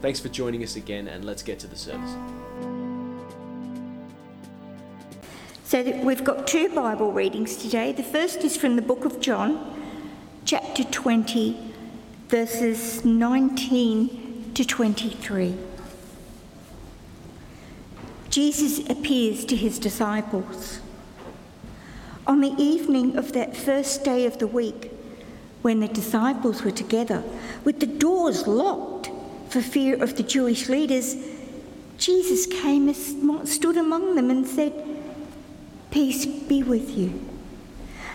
Thanks for joining us again, and let's get to the service. So we've got two Bible readings today. The first is from the book of John, chapter 20, verses 19 to 23. Jesus appears to his disciples. On the evening of that first day of the week, when the disciples were together, with the doors locked for fear of the Jewish leaders, Jesus came and stood among them and said, Peace be with you.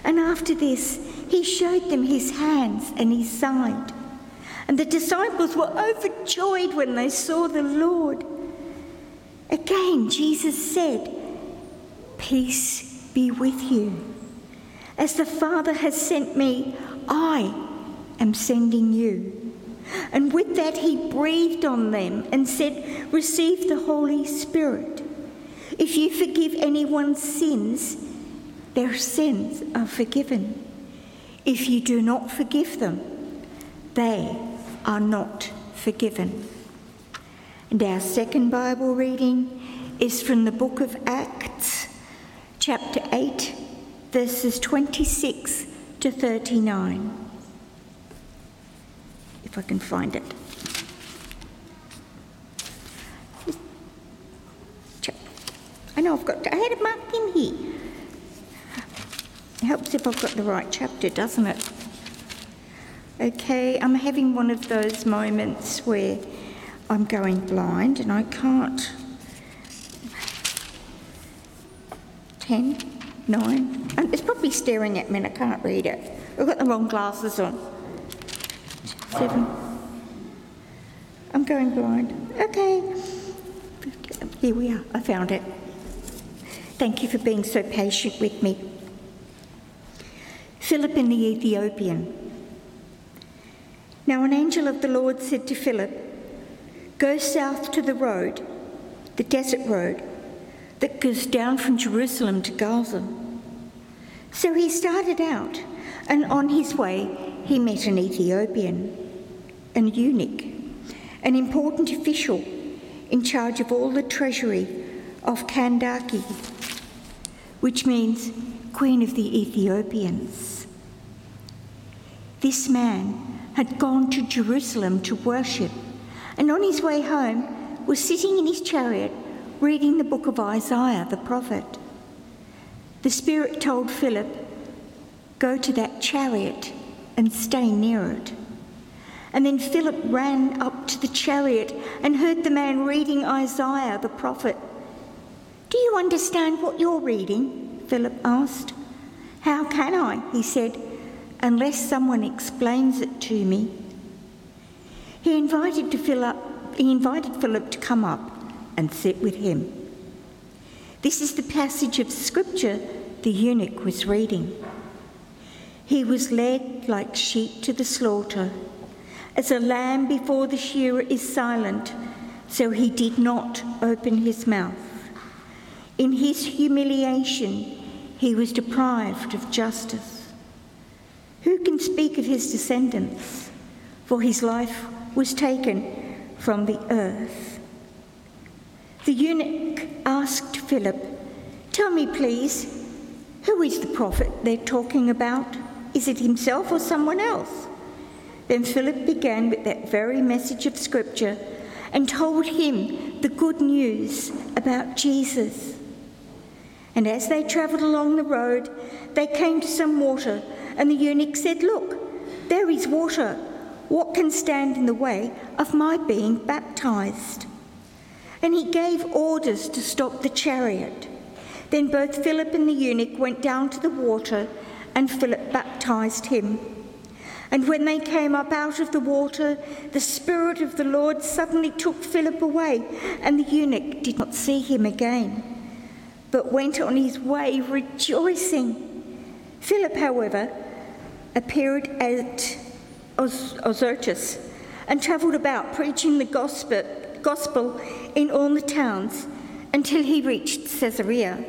And after this, he showed them his hands and his side. And the disciples were overjoyed when they saw the Lord. Again, Jesus said, Peace be with you. As the Father has sent me, I am sending you. And with that, he breathed on them and said, Receive the Holy Spirit. If you forgive anyone's sins, their sins are forgiven. If you do not forgive them, they are not forgiven. And our second Bible reading is from the book of Acts, chapter 8, verses 26 to 39 if I can find it. I know I've got, I had it marked in here. It helps if I've got the right chapter, doesn't it? Okay, I'm having one of those moments where I'm going blind and I can't. 10, 9, and it's probably staring at me and I can't read it. I've got the wrong glasses on seven. I'm going blind. Okay. Here we are. I found it. Thank you for being so patient with me. Philip and the Ethiopian. Now, an angel of the Lord said to Philip, Go south to the road, the desert road, that goes down from Jerusalem to Gaza. So he started out, and on his way, he met an Ethiopian an eunuch, an important official in charge of all the treasury of Kandake, which means Queen of the Ethiopians. This man had gone to Jerusalem to worship, and on his way home was sitting in his chariot reading the book of Isaiah the prophet. The Spirit told Philip, Go to that chariot and stay near it. And then Philip ran up to the chariot and heard the man reading Isaiah the prophet. Do you understand what you're reading? Philip asked. How can I? He said, unless someone explains it to me. He invited, to Philip, he invited Philip to come up and sit with him. This is the passage of scripture the eunuch was reading. He was led like sheep to the slaughter as a lamb before the shearer is silent, so he did not open his mouth. In his humiliation, he was deprived of justice. Who can speak of his descendants? For his life was taken from the earth. The eunuch asked Philip, Tell me, please, who is the prophet they're talking about? Is it himself or someone else? Then Philip began with that very message of Scripture and told him the good news about Jesus. And as they travelled along the road, they came to some water, and the eunuch said, Look, there is water. What can stand in the way of my being baptized? And he gave orders to stop the chariot. Then both Philip and the eunuch went down to the water, and Philip baptized him. And when they came up out of the water, the Spirit of the Lord suddenly took Philip away, and the eunuch did not see him again, but went on his way rejoicing. Philip, however, appeared at Azotus and travelled about preaching the gospel in all the towns until he reached Caesarea.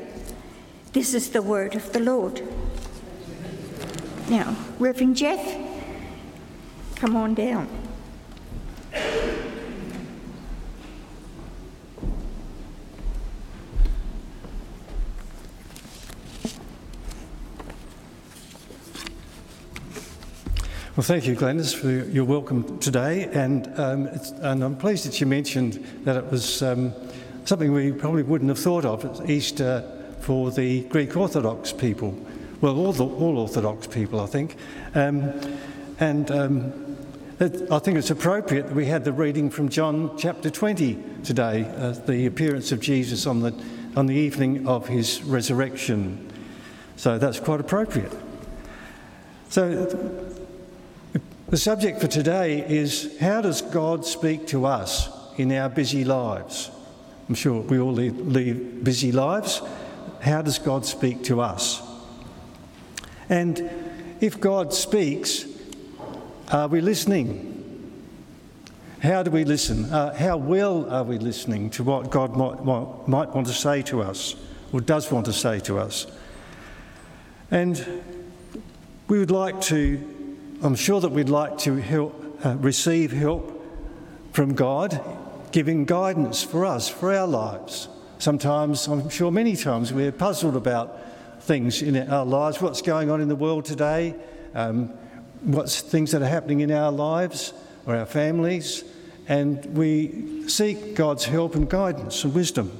This is the word of the Lord. Now, Reverend Jeff, come on down. Well, thank you, Glenys, for your welcome today. And, um, and I'm pleased that you mentioned that it was um, something we probably wouldn't have thought of at Easter for the Greek Orthodox people. Well, all, the, all Orthodox people, I think. Um, and um, it, I think it's appropriate that we had the reading from John chapter 20 today, uh, the appearance of Jesus on the, on the evening of his resurrection. So that's quite appropriate. So the subject for today is how does God speak to us in our busy lives? I'm sure we all lead, busy lives. How does God speak to us? And if God speaks, are we listening? How do we listen? Uh, how well are we listening to what God might, might want to say to us or does want to say to us? And we would like to I'm sure that we'd like to help, uh, receive help from God, giving guidance for us, for our lives. Sometimes, I'm sure many times, we're puzzled about things in our lives, what's going on in the world today, um, what's things that are happening in our lives or our families, and we seek God's help and guidance and wisdom.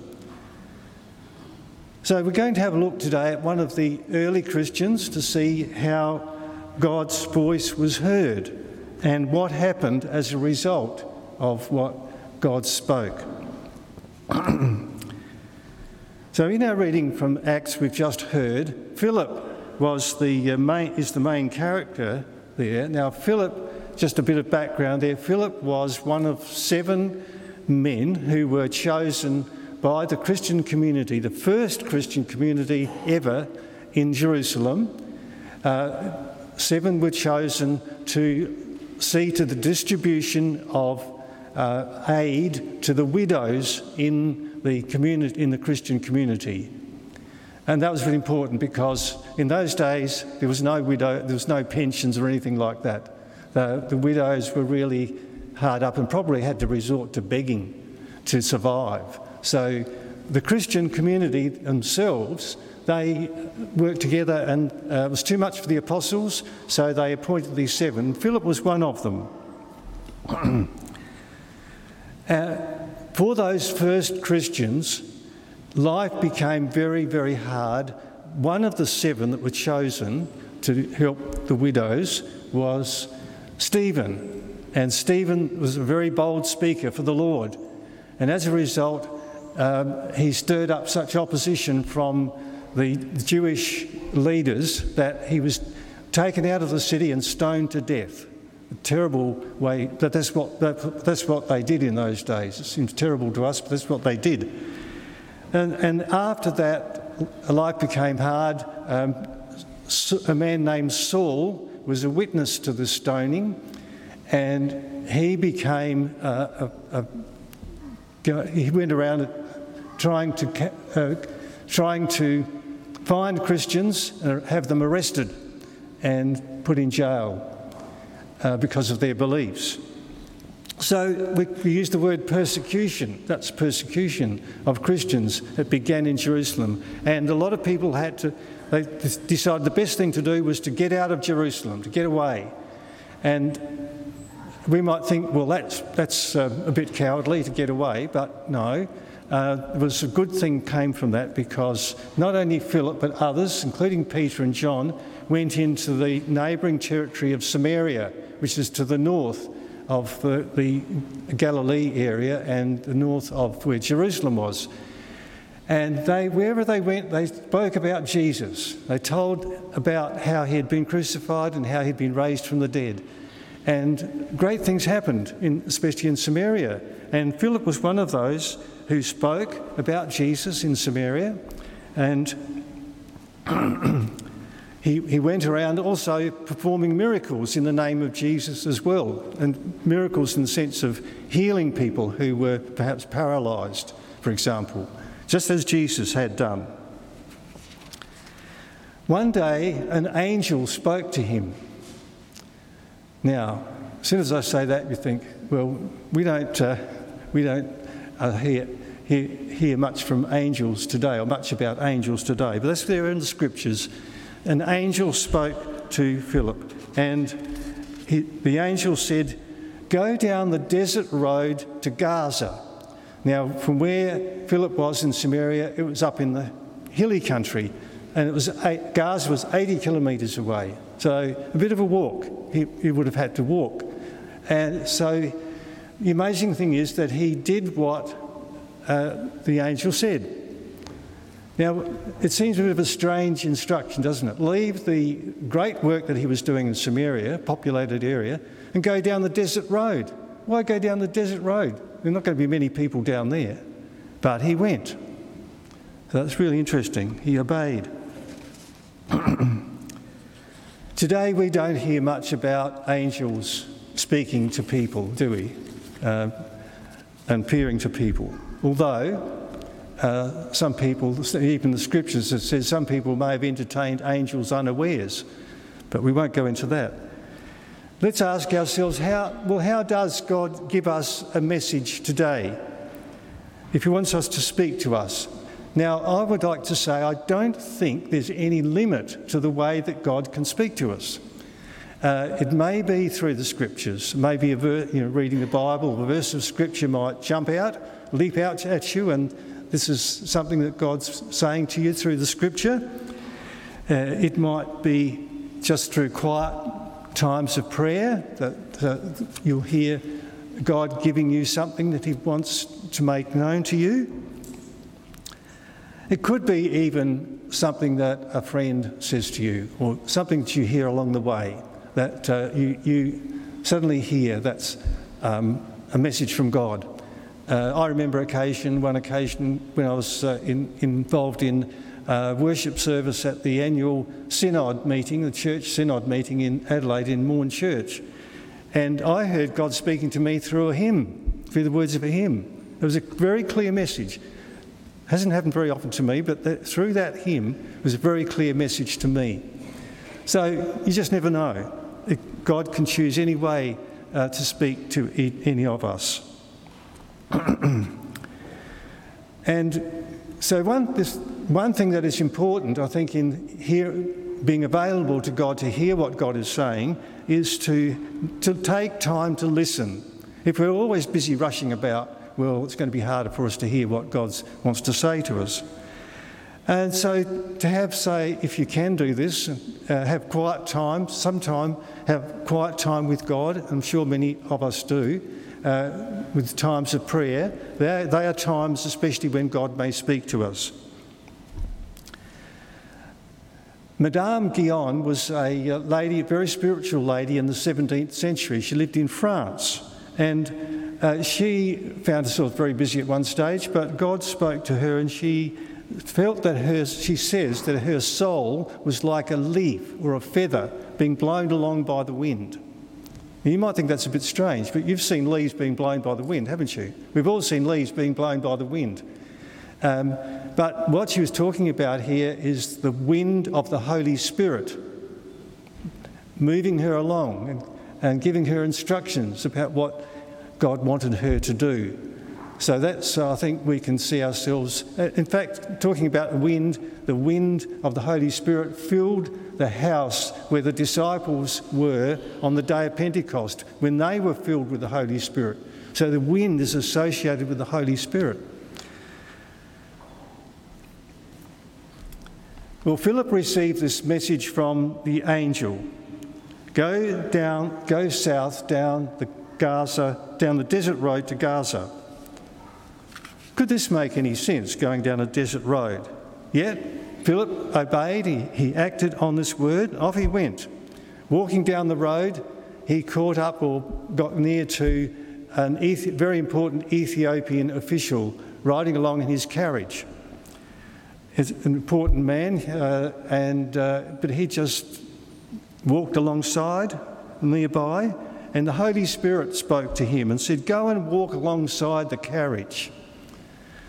So, we're going to have a look today at one of the early Christians to see how God's voice was heard and what happened as a result of what God spoke. so, in our reading from Acts, we've just heard Philip was the uh, main, is the main character there. Now, Philip, just a bit of background there. Philip was one of seven men who were chosen by the Christian community, the first Christian community ever in Jerusalem. Uh, seven were chosen to see to the distribution of uh, aid to the widows in the, community, in the Christian community. And that was really important because in those days there was no widow, there was no pensions or anything like that. The, the widows were really hard up and probably had to resort to begging to survive. So the Christian community themselves they worked together and uh, it was too much for the apostles, so they appointed these seven. Philip was one of them. uh, for those first Christians, life became very, very hard. One of the seven that were chosen to help the widows was Stephen. And Stephen was a very bold speaker for the Lord. And as a result, um, he stirred up such opposition from the Jewish leaders that he was taken out of the city and stoned to death. A terrible way, but that's what, that's what they did in those days. It seems terrible to us, but that's what they did. And, and after that, life became hard. Um, a man named Saul was a witness to the stoning, and he became uh, a, a, he went around trying to uh, trying to find Christians and have them arrested and put in jail uh, because of their beliefs. So we, we, use the word persecution. That's persecution of Christians It began in Jerusalem. And a lot of people had to, they decided the best thing to do was to get out of Jerusalem, to get away. And we might think, well, that's, that's uh, a bit cowardly to get away, but no uh, it was a good thing came from that because not only Philip but others, including Peter and John, went into the neighbouring territory of Samaria, which is to the north of the, the Galilee area and the north of where Jerusalem was. And they, wherever they went, they spoke about Jesus. They told about how he had been crucified and how he'd been raised from the dead. And great things happened, in, especially in Samaria. And Philip was one of those who spoke about Jesus in Samaria. And he, he went around also performing miracles in the name of Jesus as well. And miracles in the sense of healing people who were perhaps paralysed, for example, just as Jesus had done. One day, an angel spoke to him now, as soon as I say that, you think, well, we don't, uh, we don't uh, hear, hear, hear much from angels today, or much about angels today. But that's there in the scriptures. An angel spoke to Philip, and he, the angel said, Go down the desert road to Gaza. Now, from where Philip was in Samaria, it was up in the hilly country, and it was eight, Gaza was 80 kilometres away. So a bit of a walk. He, he would have had to walk. And so the amazing thing is that he did what uh, the angel said. Now, it seems a bit of a strange instruction, doesn't it? Leave the great work that he was doing in Samaria, populated area, and go down the desert road. Why go down the desert road? There are not going to be many people down there. But he went. So that's really interesting. He obeyed. Today, we don't hear much about angels speaking to people, do we? Uh, and appearing to people. Although, uh, some people, even the scriptures, it says some people may have entertained angels unawares, but we won't go into that. Let's ask ourselves how, well, how does God give us a message today? If He wants us to speak to us, now, I would like to say I don't think there's any limit to the way that God can speak to us. Uh, it may be through the scriptures, maybe ver- you know, reading the Bible, a verse of scripture might jump out, leap out at you, and this is something that God's saying to you through the scripture. Uh, it might be just through quiet times of prayer that you'll hear God giving you something that He wants to make known to you. It could be even something that a friend says to you, or something that you hear along the way that uh, you, you, suddenly hear that's um, a message from God. Uh, I remember occasion, one occasion when I was uh, in, involved in uh, worship service at the annual synod meeting, the church synod meeting in Adelaide in Maughan Church. And I heard God speaking to me through a hymn, through the words of a hymn. It was a very clear message. Hasn't happened very often to me, but through that hymn it was a very clear message to me. So you just never know. God can choose any way uh, to speak to any of us. and so one, this, one thing that is important, I think, in here, being available to God to hear what God is saying is to, to take time to listen. If we're always busy rushing about, well, it's going to be harder for us to hear what God wants to say to us. And so, to have, say, if you can do this, uh, have quiet time, sometime have quiet time with God, I'm sure many of us do, uh, with times of prayer. They, they are times, especially when God may speak to us. Madame Guyon was a uh, lady, a very spiritual lady in the 17th century. She lived in France. And uh, she found herself very busy at one stage, but God spoke to her and she felt that her, she says that her soul was like a leaf or a feather being blown along by the wind. You might think that's a bit strange, but you've seen leaves being blown by the wind, haven't you? We've all seen leaves being blown by the wind. Um, but what she was talking about here is the wind of the Holy Spirit moving her along and, and giving her instructions about what God wanted her to do. So that's, uh, I think, we can see ourselves. Uh, in fact, talking about the wind, the wind of the Holy Spirit filled the house where the disciples were on the day of Pentecost when they were filled with the Holy Spirit. So the wind is associated with the Holy Spirit. Well, Philip received this message from the angel go down, go south down the Gaza, down the desert road to Gaza. Could this make any sense going down a desert road? Yet Philip obeyed, he, he acted on this word, off he went. Walking down the road, he caught up or got near to an Ethi- very important Ethiopian official riding along in his carriage. He's an important man, uh, and, uh, but he just walked alongside nearby, and the Holy Spirit spoke to him and said, Go and walk alongside the carriage.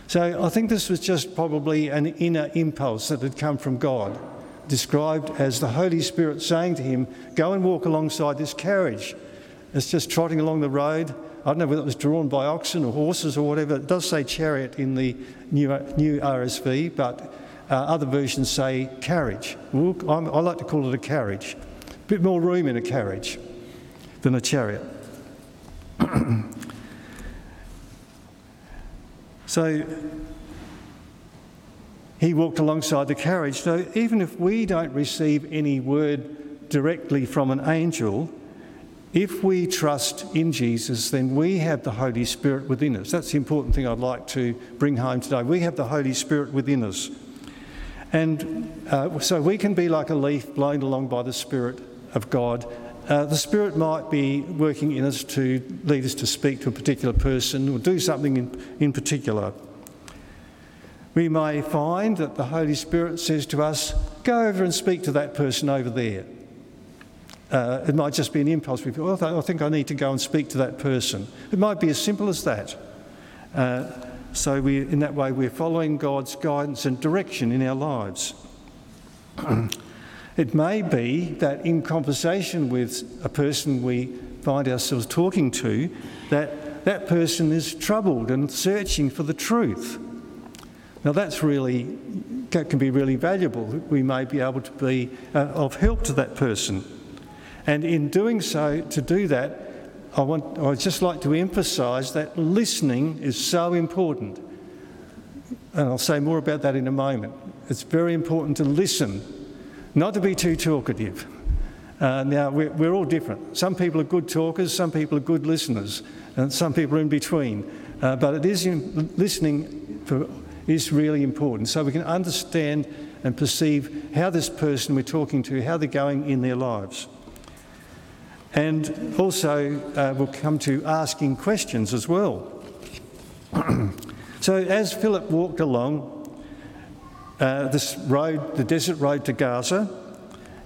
So I think this was just probably an inner impulse that had come from God, described as the Holy Spirit saying to him, Go and walk alongside this carriage. It's just trotting along the road. I don't know whether it was drawn by oxen or horses or whatever. It does say chariot in the new, new RSV, but uh, other versions say carriage. Well, I like to call it a carriage. A bit more room in a carriage than a chariot. so he walked alongside the carriage. So even if we don't receive any word directly from an angel, if we trust in Jesus, then we have the Holy Spirit within us. That's the important thing I'd like to bring home today. We have the Holy Spirit within us. And uh, so we can be like a leaf blown along by the Spirit of God. Uh, the Spirit might be working in us to lead us to speak to a particular person or do something in, in particular. We may find that the Holy Spirit says to us, Go over and speak to that person over there. Uh, it might just be an impulse. We feel, oh, I think I need to go and speak to that person. It might be as simple as that. Uh, so we, in that way, we're following God's guidance and direction in our lives. it may be that in conversation with a person we find ourselves talking to, that that person is troubled and searching for the truth. Now that's really that can be really valuable. We may be able to be uh, of help to that person. And in doing so, to do that, I want, I'd just like to emphasise that listening is so important. And I'll say more about that in a moment. It's very important to listen, not to be too talkative. Uh, now, we're, we're, all different. Some people are good talkers, some people are good listeners, and some people are in between. Uh, but it is in, listening for, is really important so we can understand and perceive how this person we're talking to, how they're going in their lives. And also, uh, we'll come to asking questions as well. so, as Philip walked along uh, this road, the desert road to Gaza,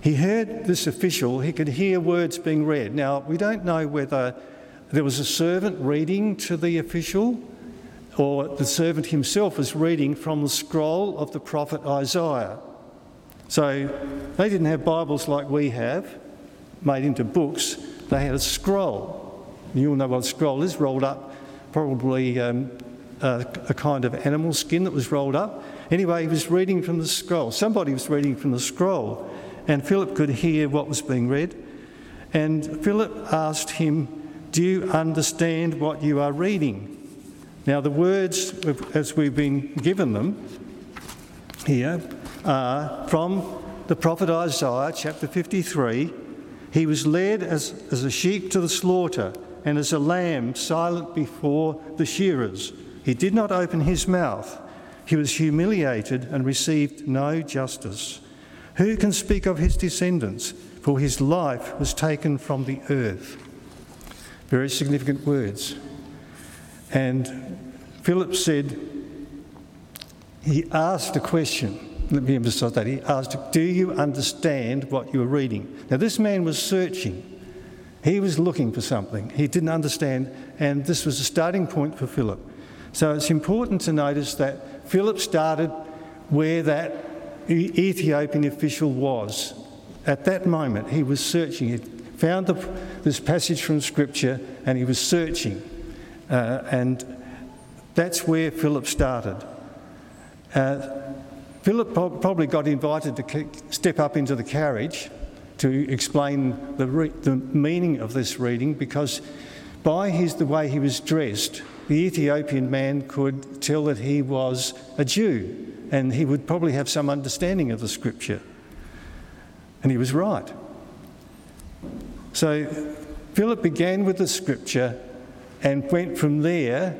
he heard this official, he could hear words being read. Now, we don't know whether there was a servant reading to the official or the servant himself was reading from the scroll of the prophet Isaiah. So, they didn't have Bibles like we have made into books, they had a scroll. You all know what a scroll is, rolled up, probably um, a, a kind of animal skin that was rolled up. Anyway, he was reading from the scroll. Somebody was reading from the scroll, and Philip could hear what was being read. And Philip asked him, Do you understand what you are reading? Now, the words, as we've been given them here, are from the prophet Isaiah, chapter 53, he was led as, as a sheep to the slaughter, and as a lamb silent before the shearers. He did not open his mouth. He was humiliated and received no justice. Who can speak of his descendants? For his life was taken from the earth. Very significant words. And Philip said, he asked a question let me emphasize that. He asked, Do you understand what you're reading? Now, this man was searching. He was looking for something. He didn't understand, and this was a starting point for Philip. So it's important to notice that Philip started where that Ethiopian official was. At that moment, he was searching. He found the, this passage from Scripture and he was searching. Uh, and that's where Philip started. Uh, Philip probably got invited to step up into the carriage to explain the, re- the meaning of this reading because by his, the way he was dressed, the Ethiopian man could tell that he was a Jew and he would probably have some understanding of the scripture. And he was right. So Philip began with the scripture and went from there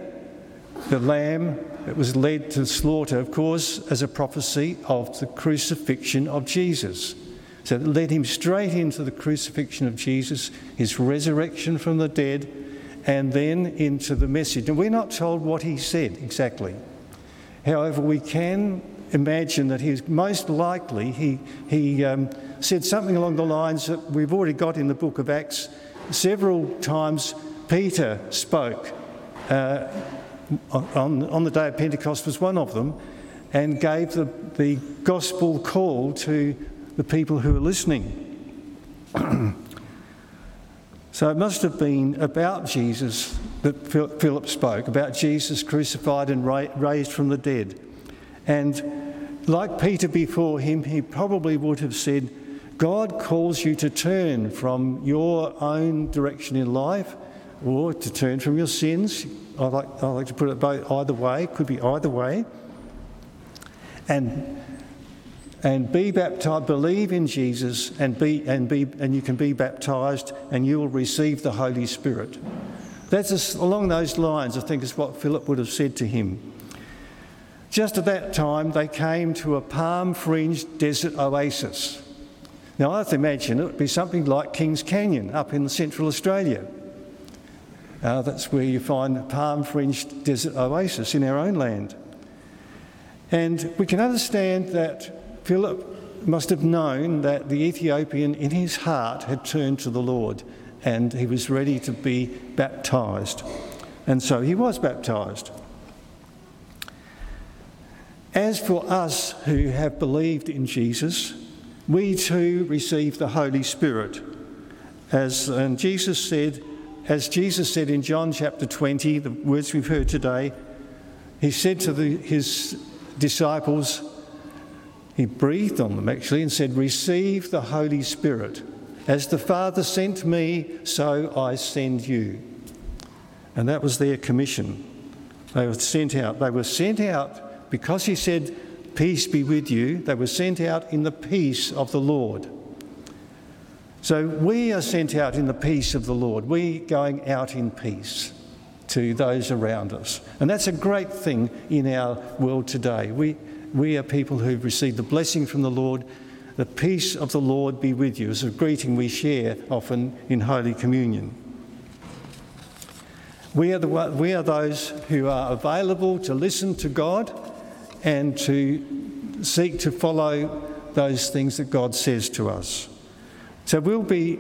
the lamb that was led to slaughter, of course, as a prophecy of the crucifixion of Jesus. So it led him straight into the crucifixion of Jesus, his resurrection from the dead, and then into the message. And we're not told what he said exactly. However, we can imagine that he's most likely he, he um, said something along the lines that we've already got in the book of Acts. Several times Peter spoke. Uh, on, on the day of Pentecost was one of them and gave the, the gospel call to the people who were listening. so it must have been about Jesus that Philip spoke, about Jesus crucified and raised from the dead. And like Peter before him, he probably would have said, God calls you to turn from your own direction in life or to turn from your sins. I like, I like to put it both either way, could be either way. And and be baptized, believe in Jesus, and, be, and, be, and you can be baptized and you will receive the Holy Spirit. That's along those lines, I think, is what Philip would have said to him. Just at that time, they came to a palm fringed desert oasis. Now, I have to imagine it would be something like Kings Canyon up in central Australia. Uh, that's where you find a palm fringed desert oasis in our own land. And we can understand that Philip must have known that the Ethiopian in his heart had turned to the Lord and he was ready to be baptized. And so he was baptized. As for us who have believed in Jesus, we too receive the Holy Spirit. As and Jesus said, as Jesus said in John chapter 20, the words we've heard today, he said to the, his disciples, he breathed on them actually and said, Receive the Holy Spirit. As the Father sent me, so I send you. And that was their commission. They were sent out. They were sent out because he said, Peace be with you. They were sent out in the peace of the Lord. So we are sent out in the peace of the Lord. We going out in peace to those around us. And that's a great thing in our world today. We, we are people who've received the blessing from the Lord. The peace of the Lord be with you is a greeting we share often in Holy Communion. We are, the, we are those who are available to listen to God and to seek to follow those things that God says to us. So we'll be,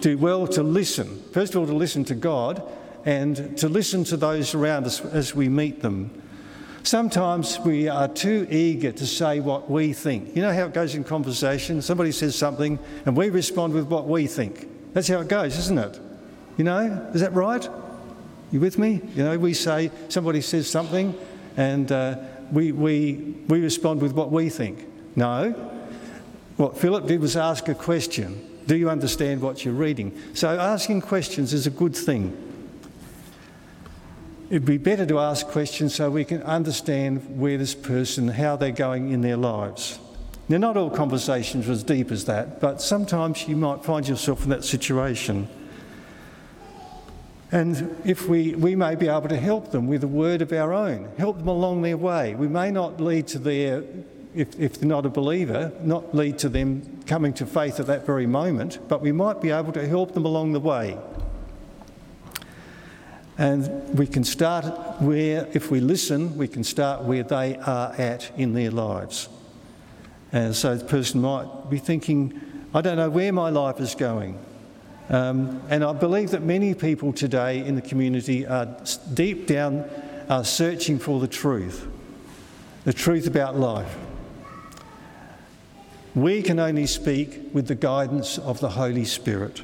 do well to listen. First of all, to listen to God and to listen to those around us as we meet them. Sometimes we are too eager to say what we think. You know how it goes in conversation? Somebody says something and we respond with what we think. That's how it goes, isn't it? You know, is that right? You with me? You know, we say, somebody says something and uh, we, we, we respond with what we think. No. What Philip did was ask a question Do you understand what you're reading? So asking questions is a good thing. It'd be better to ask questions so we can understand where this person, how they're going in their lives. Now, not all conversations are as deep as that, but sometimes you might find yourself in that situation. And if we, we may be able to help them with a word of our own, help them along their way. We may not lead to their, if, if they're not a believer, not lead to them coming to faith at that very moment, but we might be able to help them along the way. And we can start where, if we listen, we can start where they are at in their lives. And so the person might be thinking, I don't know where my life is going. Um, and I believe that many people today in the community are deep down are searching for the truth, the truth about life. We can only speak with the guidance of the Holy Spirit.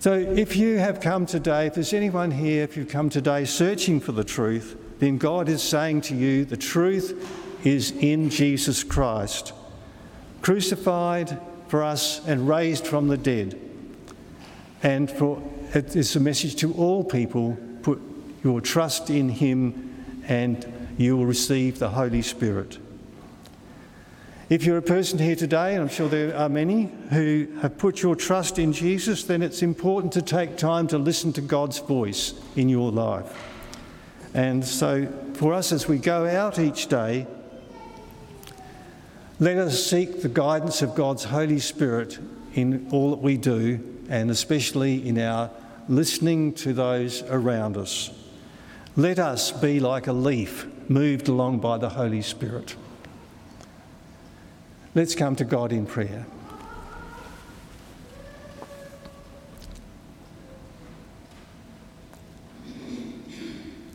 So, if you have come today, if there's anyone here, if you've come today searching for the truth, then God is saying to you the truth is in Jesus Christ, crucified for us and raised from the dead. And for, it is a message to all people put your trust in Him and you will receive the Holy Spirit. If you're a person here today, and I'm sure there are many who have put your trust in Jesus, then it's important to take time to listen to God's voice in your life. And so, for us as we go out each day, let us seek the guidance of God's Holy Spirit in all that we do, and especially in our listening to those around us. Let us be like a leaf moved along by the Holy Spirit. Let's come to God in prayer.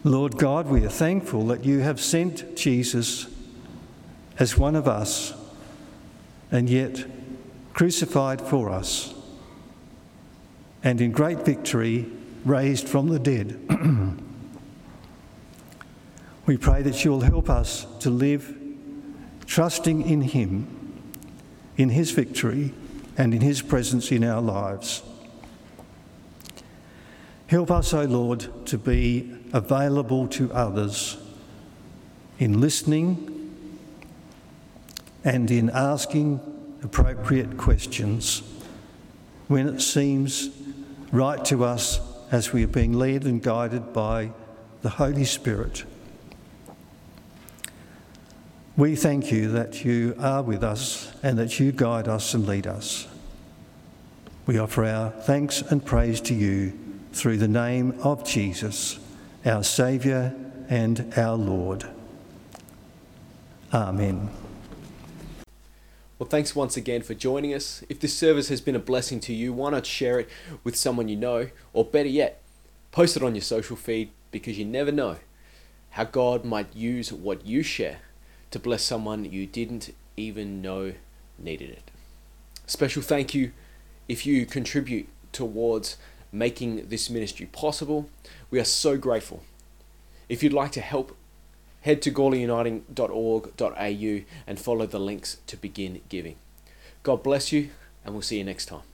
Lord God, we are thankful that you have sent Jesus as one of us and yet crucified for us and in great victory raised from the dead. we pray that you'll help us to live trusting in him, in his victory, and in his presence in our lives. Help us, O oh Lord, to be available to others in listening and in asking appropriate questions when it seems right to us as we are being led and guided by the Holy Spirit. We thank you that you are with us and that you guide us and lead us. We offer our thanks and praise to you through the name of Jesus, our Saviour and our Lord. Amen. Well, thanks once again for joining us. If this service has been a blessing to you, why not share it with someone you know? Or better yet, post it on your social feed because you never know how God might use what you share to bless someone you didn't even know needed it. Special thank you if you contribute towards making this ministry possible. We are so grateful. If you'd like to help head to gawleruniting.org.au and follow the links to begin giving. God bless you, and we'll see you next time.